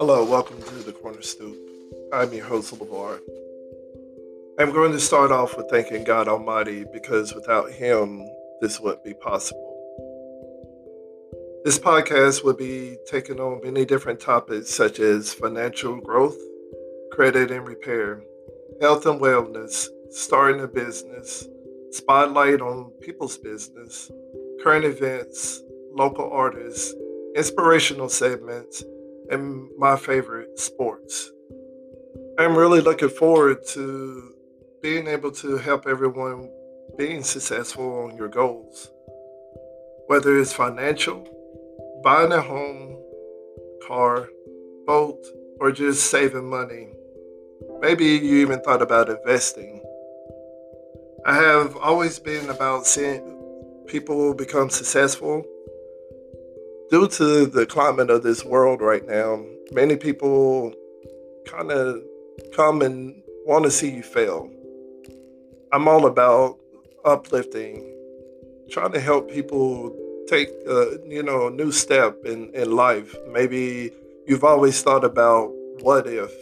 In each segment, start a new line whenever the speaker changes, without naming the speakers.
Hello, welcome to the Korner Stoop. I'm your host, LeVar. I'm going to start off with thanking God Almighty because without Him, this wouldn't be possible. This podcast will be taking on many different topics such as financial growth, credit and repair, health and wellness, starting a business, spotlight on people's business, current events, local artists, inspirational segments, and my favorite, sports. I'm really looking forward to being able to help everyone being successful on your goals, whether it's financial, buying a home, car, boat, or just saving money. Maybe you even thought about investing. I have always been about seeing people become successful due to the climate of this world right now, many people kind of come and want to see you fail. I'm all about uplifting, trying to help people take a, you know a new step in, in life. Maybe you've always thought about what if.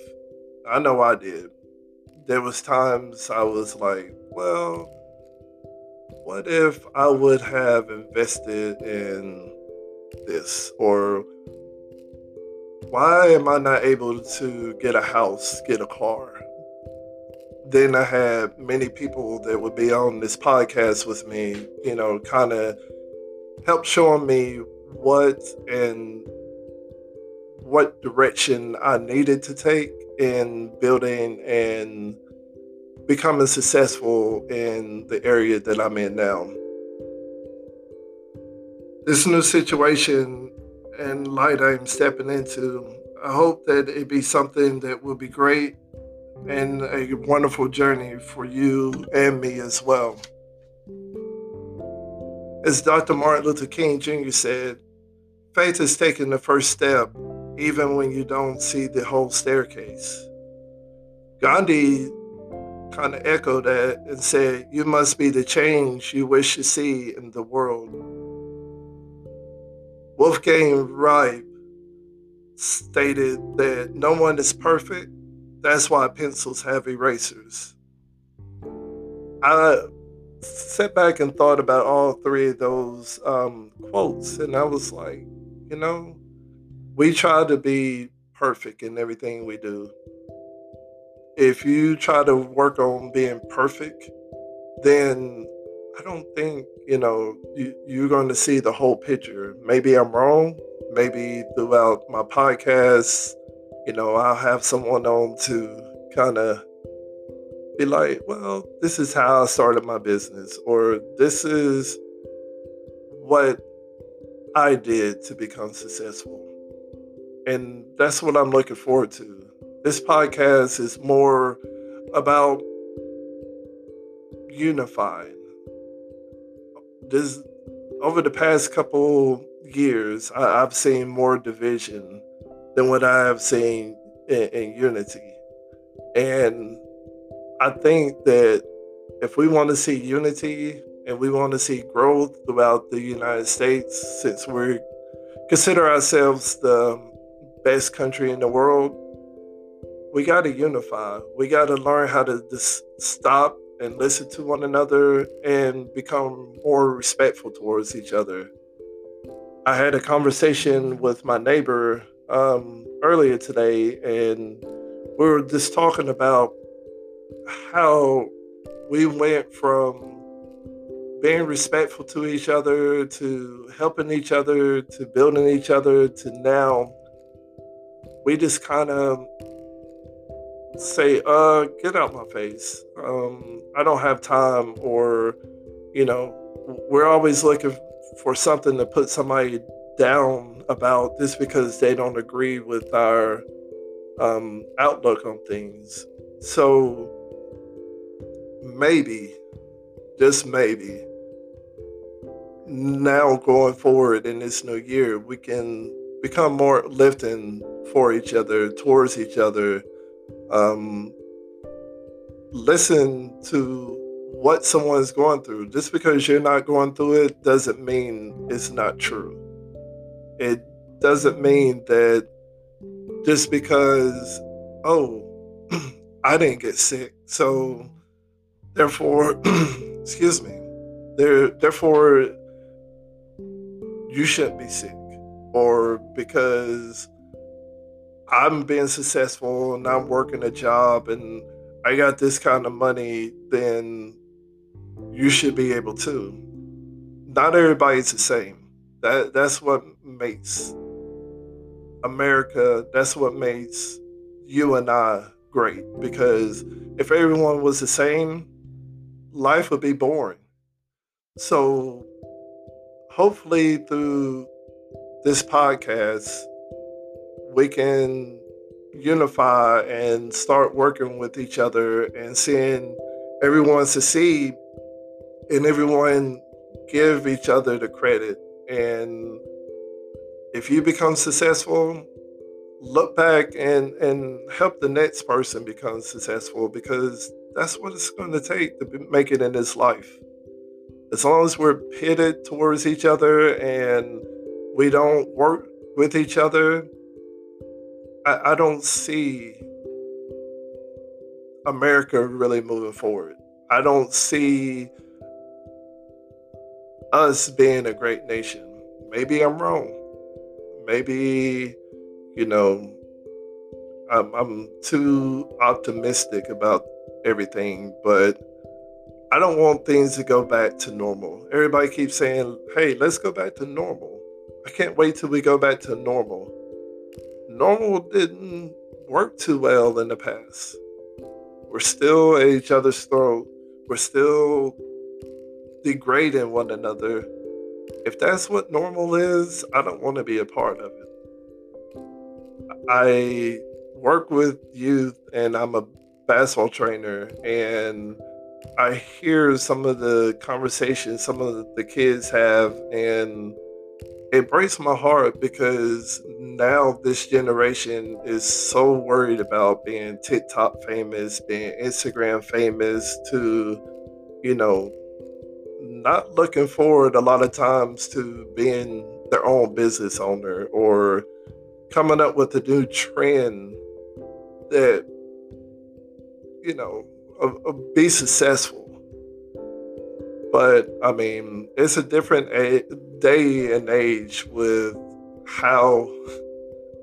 I know I did. There was times I was like, well, what if I would have invested in this? Or why am I not able to get a house, get a car? Then I had many people that would be on this podcast with me, you know, kind of help showing me what and what direction I needed to take in building and becoming successful in the area that I'm in now this new situation and light I'm stepping into, I hope that it be something that will be great and a wonderful journey for you and me as well. As Dr. Martin Luther King Jr. said, faith is taking the first step even when you don't see the whole staircase. Gandhi kind of echoed that and said, You must be the change you wish to see in the world. Wolfgang Riebe stated that no one is perfect. That's why pencils have erasers. I sat back and thought about all three of those um, quotes, and I was like, you know, we try to be perfect in everything we do. If you try to work on being perfect, then I don't think you know you, you're going to see the whole picture. Maybe I'm wrong. Maybe throughout my podcast, you know, I'll have someone on to kind of be like, well, this is how I started my business, or this is what I did to become successful. And that's what I'm looking forward to. This podcast is more about unifying this over the past couple years, I, have seen more division than what I have seen in, in unity. And I think that if we want to see unity and we want to see growth throughout the United States, since we consider ourselves the best country in the world, we got to unify. We got to learn how to just stop and listen to one another and become more respectful towards each other. I had a conversation with my neighbor um, earlier today, and we were just talking about how we went from being respectful to each other to helping each other to building each other to now we just kind of say, uh, get out my face. Um, I don't have time, or, you know, we're always looking for something to put somebody down about just because they don't agree with our um, outlook on things. So maybe, just maybe, now going forward in this new year, we can become more lifting for each other, towards each other, um, listen to what someone's going through. Just because you're not going through it doesn't mean it's not true. It doesn't mean that just because, oh, I didn't get sick, so therefore, excuse me, there, therefore, you shouldn't be sick, or because I'm being successful and I'm working a job and I got this kind of money, then you should be able to. Not everybody's the same. That that's what makes America, that's what makes you and I great. Because if everyone was the same, life would be boring. So hopefully through this podcast, we can unify and start working with each other and seeing everyone succeed and everyone give each other the credit. And if you become successful, look back and, and help the next person become successful because that's what it's going to take to make it in this life. As long as we're pitted towards each other and we don't work with each other, I, I don't see America really moving forward. I don't see us being a great nation. Maybe I'm wrong. Maybe, you know, I'm, I'm too optimistic about everything, but I don't want things to go back to normal. Everybody keeps saying, hey, let's go back to normal. I can't wait till we go back to normal normal didn't work too well in the past. We're still at each other's throat. We're still degrading one another. If that's what normal is, I don't want to be a part of it. I work with youth and I'm a basketball trainer and I hear some of the conversations some of the kids have and it breaks my heart because now this generation is so worried about being TikTok famous, being Instagram famous, to, you know, not looking forward a lot of times to being their own business owner or coming up with a new trend that, you know, be successful. But I mean, it's a different a- day and age with how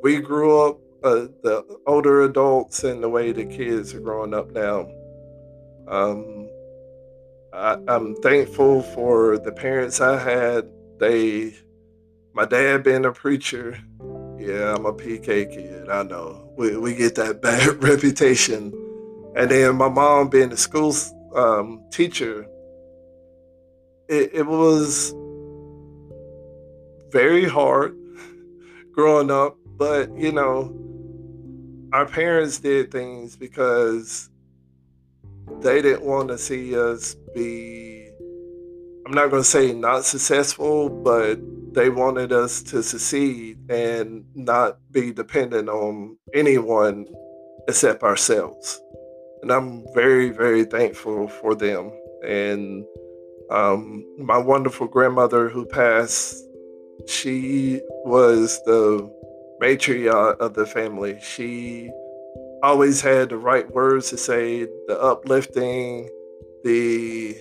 we grew up, uh, the older adults, and the way the kids are growing up now. Um, I, I'm thankful for the parents I had. They, my dad being a preacher. Yeah, I'm a PK kid. I know we, we get that bad reputation. And then my mom being a school um, teacher it, it was very hard growing up, but you know, our parents did things because they didn't want to see us be, I'm not going to say not successful, but they wanted us to succeed and not be dependent on anyone except ourselves. And I'm very, very thankful for them. And um, my wonderful grandmother who passed, she was the matriarch of the family. She always had the right words to say, the uplifting, the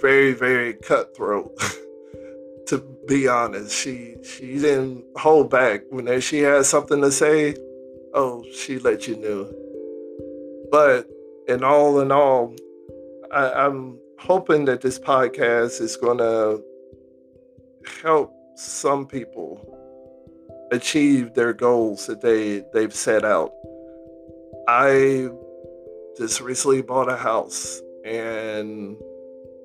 very, very cutthroat. to be honest, she she didn't hold back when she had something to say. Oh, she let you know. But in all in all, I, am hoping that this podcast is going to help some people achieve their goals that they they've set out. I just recently bought a house and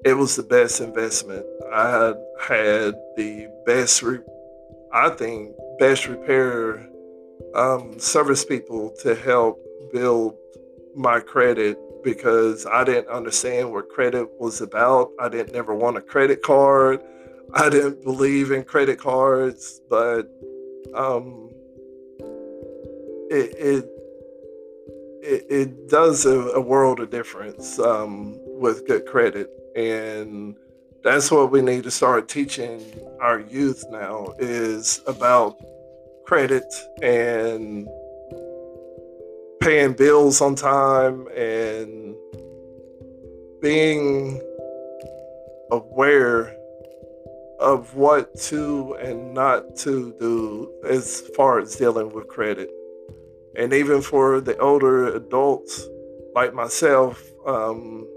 it was the best investment. I had the best, re- I think, best repair um, service people to help build my credit because I didn't understand what credit was about. I didn't never want a credit card. I didn't believe in credit cards, but um, it, it it, it does a, a, world of difference um, with good credit. And that's what we need to start teaching our youth now is about credit and paying bills on time and being aware of what to and not to do as far as dealing with credit. And even for the older adults like myself, um,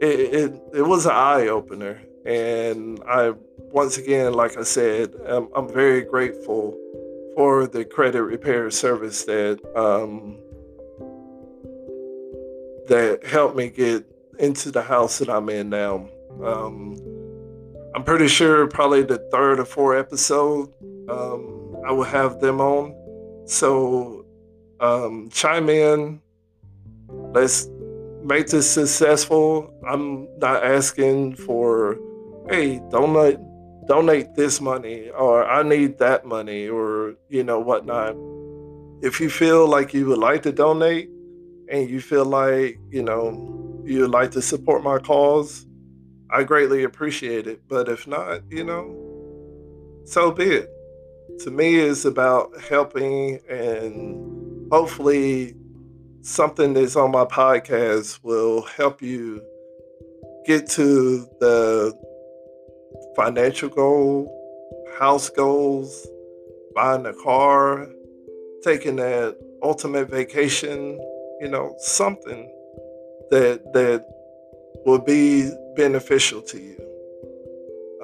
it, it, it was an eye opener. And I, once again, like I said, I'm, I'm very grateful for the credit repair service that um, that helped me get into the house that I'm in now. Um, I'm pretty sure probably the third or fourth episode um, I will have them on. So um, chime in. Let's make this successful. I'm not asking for, hey, donate donate this money or I need that money or you know whatnot. If you feel like you would like to donate and you feel like you know you'd like to support my cause, I greatly appreciate it. But if not, you know, so be it. To me, it's about helping and hopefully something that's on my podcast will help you get to the financial goal, house goals, buying a car, taking that ultimate vacation, you know, something that that will be beneficial to you.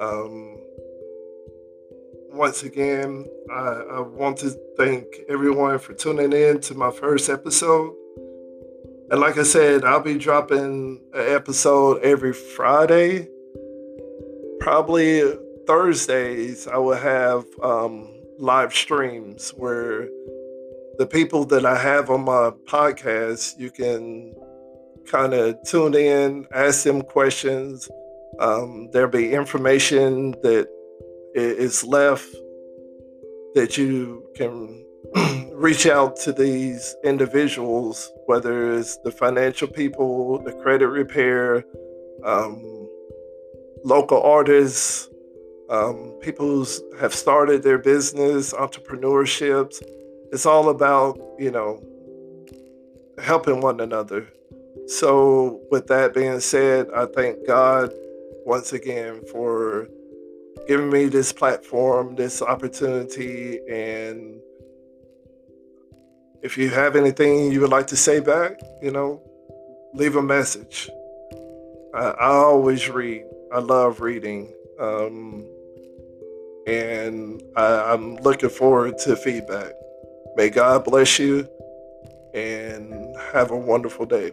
Um, once again, I, I want to thank everyone for tuning in to my first episode. And like I said, I'll be dropping an episode every Friday. Probably Thursdays, I will have um, live streams where the people that I have on my podcast, you can kind of tune in, ask them questions. Um, there'll be information that is left that you can reach out to these individuals, whether it's the financial people, the credit repair, um, local artists, um, people who have started their business, entrepreneurships. It's all about, you know, helping one another. So, with that being said, I thank God once again for giving me this platform, this opportunity. And if you have anything you would like to say back, you know, leave a message. I, I always read, I love reading. Um, and I, I'm looking forward to feedback. May God bless you and have a wonderful day.